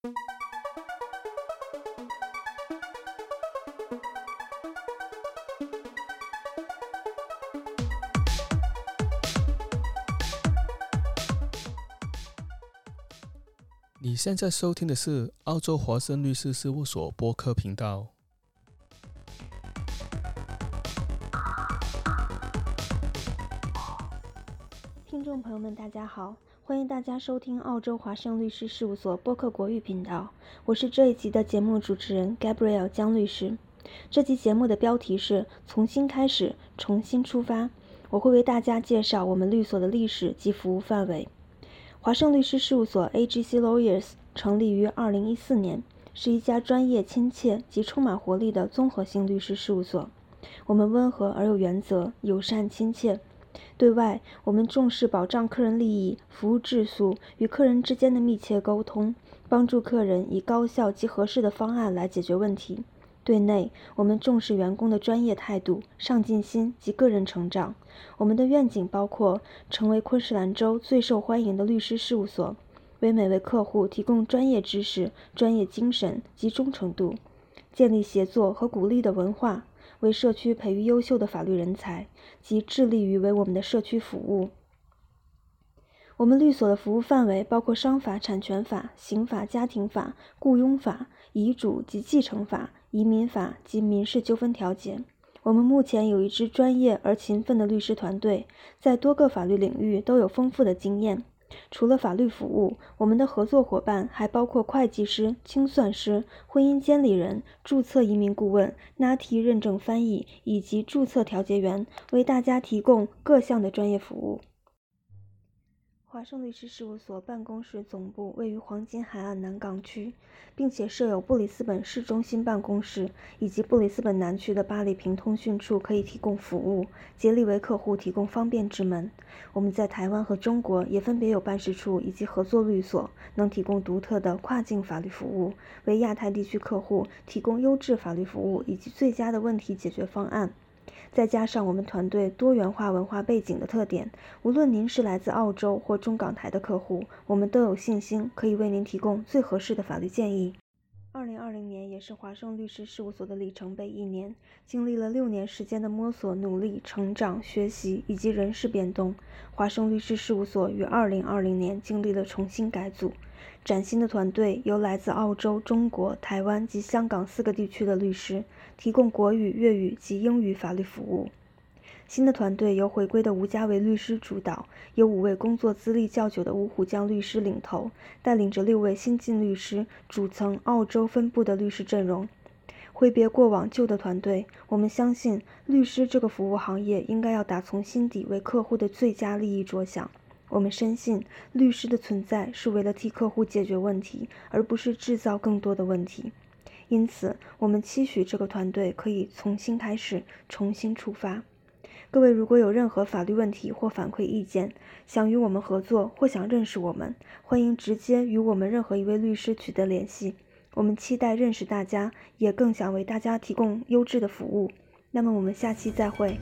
你现在收听的是澳洲华盛律师事务所播客频道。听众朋友们，大家好，欢迎大家收听澳洲华盛律师事务所播客国语频道。我是这一集的节目主持人 Gabriel 江律师。这期节目的标题是“从新开始，重新出发”。我会为大家介绍我们律所的历史及服务范围。华盛律师事务所 （A.G.C. Lawyers） 成立于2014年，是一家专业、亲切及充满活力的综合性律师事务所。我们温和而有原则，友善亲切。对外，我们重视保障客人利益、服务质素与客人之间的密切沟通，帮助客人以高效及合适的方案来解决问题。对内，我们重视员工的专业态度、上进心及个人成长。我们的愿景包括成为昆士兰州最受欢迎的律师事务所，为每位客户提供专业知识、专业精神及忠诚度，建立协作和鼓励的文化，为社区培育优秀的法律人才，及致力于为我们的社区服务。我们律所的服务范围包括商法、产权法、刑法、家庭法、雇佣法、遗嘱及继承法、移民法及民事纠纷调解。我们目前有一支专业而勤奋的律师团队，在多个法律领域都有丰富的经验。除了法律服务，我们的合作伙伴还包括会计师、清算师、婚姻监理人、注册移民顾问、NATI 认证翻译以及注册调解员，为大家提供各项的专业服务。华盛律师事务所办公室总部位于黄金海岸南港区，并且设有布里斯本市中心办公室以及布里斯本南区的巴里平通讯处，可以提供服务，竭力为客户提供方便之门。我们在台湾和中国也分别有办事处以及合作律所，能提供独特的跨境法律服务，为亚太地区客户提供优质法律服务以及最佳的问题解决方案。再加上我们团队多元化文化背景的特点，无论您是来自澳洲或中港台的客户，我们都有信心可以为您提供最合适的法律建议。二零二零年也是华盛律师事务所的里程碑一年，经历了六年时间的摸索、努力、成长、学习以及人事变动，华盛律师事务所于二零二零年经历了重新改组。崭新的团队由来自澳洲、中国、台湾及香港四个地区的律师提供国语、粤语及英语法律服务。新的团队由回归的吴家伟律师主导，由五位工作资历较久的五虎将律师领头，带领着六位新晋律师组成澳洲分部的律师阵容。挥别过往旧的团队，我们相信律师这个服务行业应该要打从心底为客户的最佳利益着想。我们深信，律师的存在是为了替客户解决问题，而不是制造更多的问题。因此，我们期许这个团队可以重新开始，重新出发。各位如果有任何法律问题或反馈意见，想与我们合作或想认识我们，欢迎直接与我们任何一位律师取得联系。我们期待认识大家，也更想为大家提供优质的服务。那么，我们下期再会。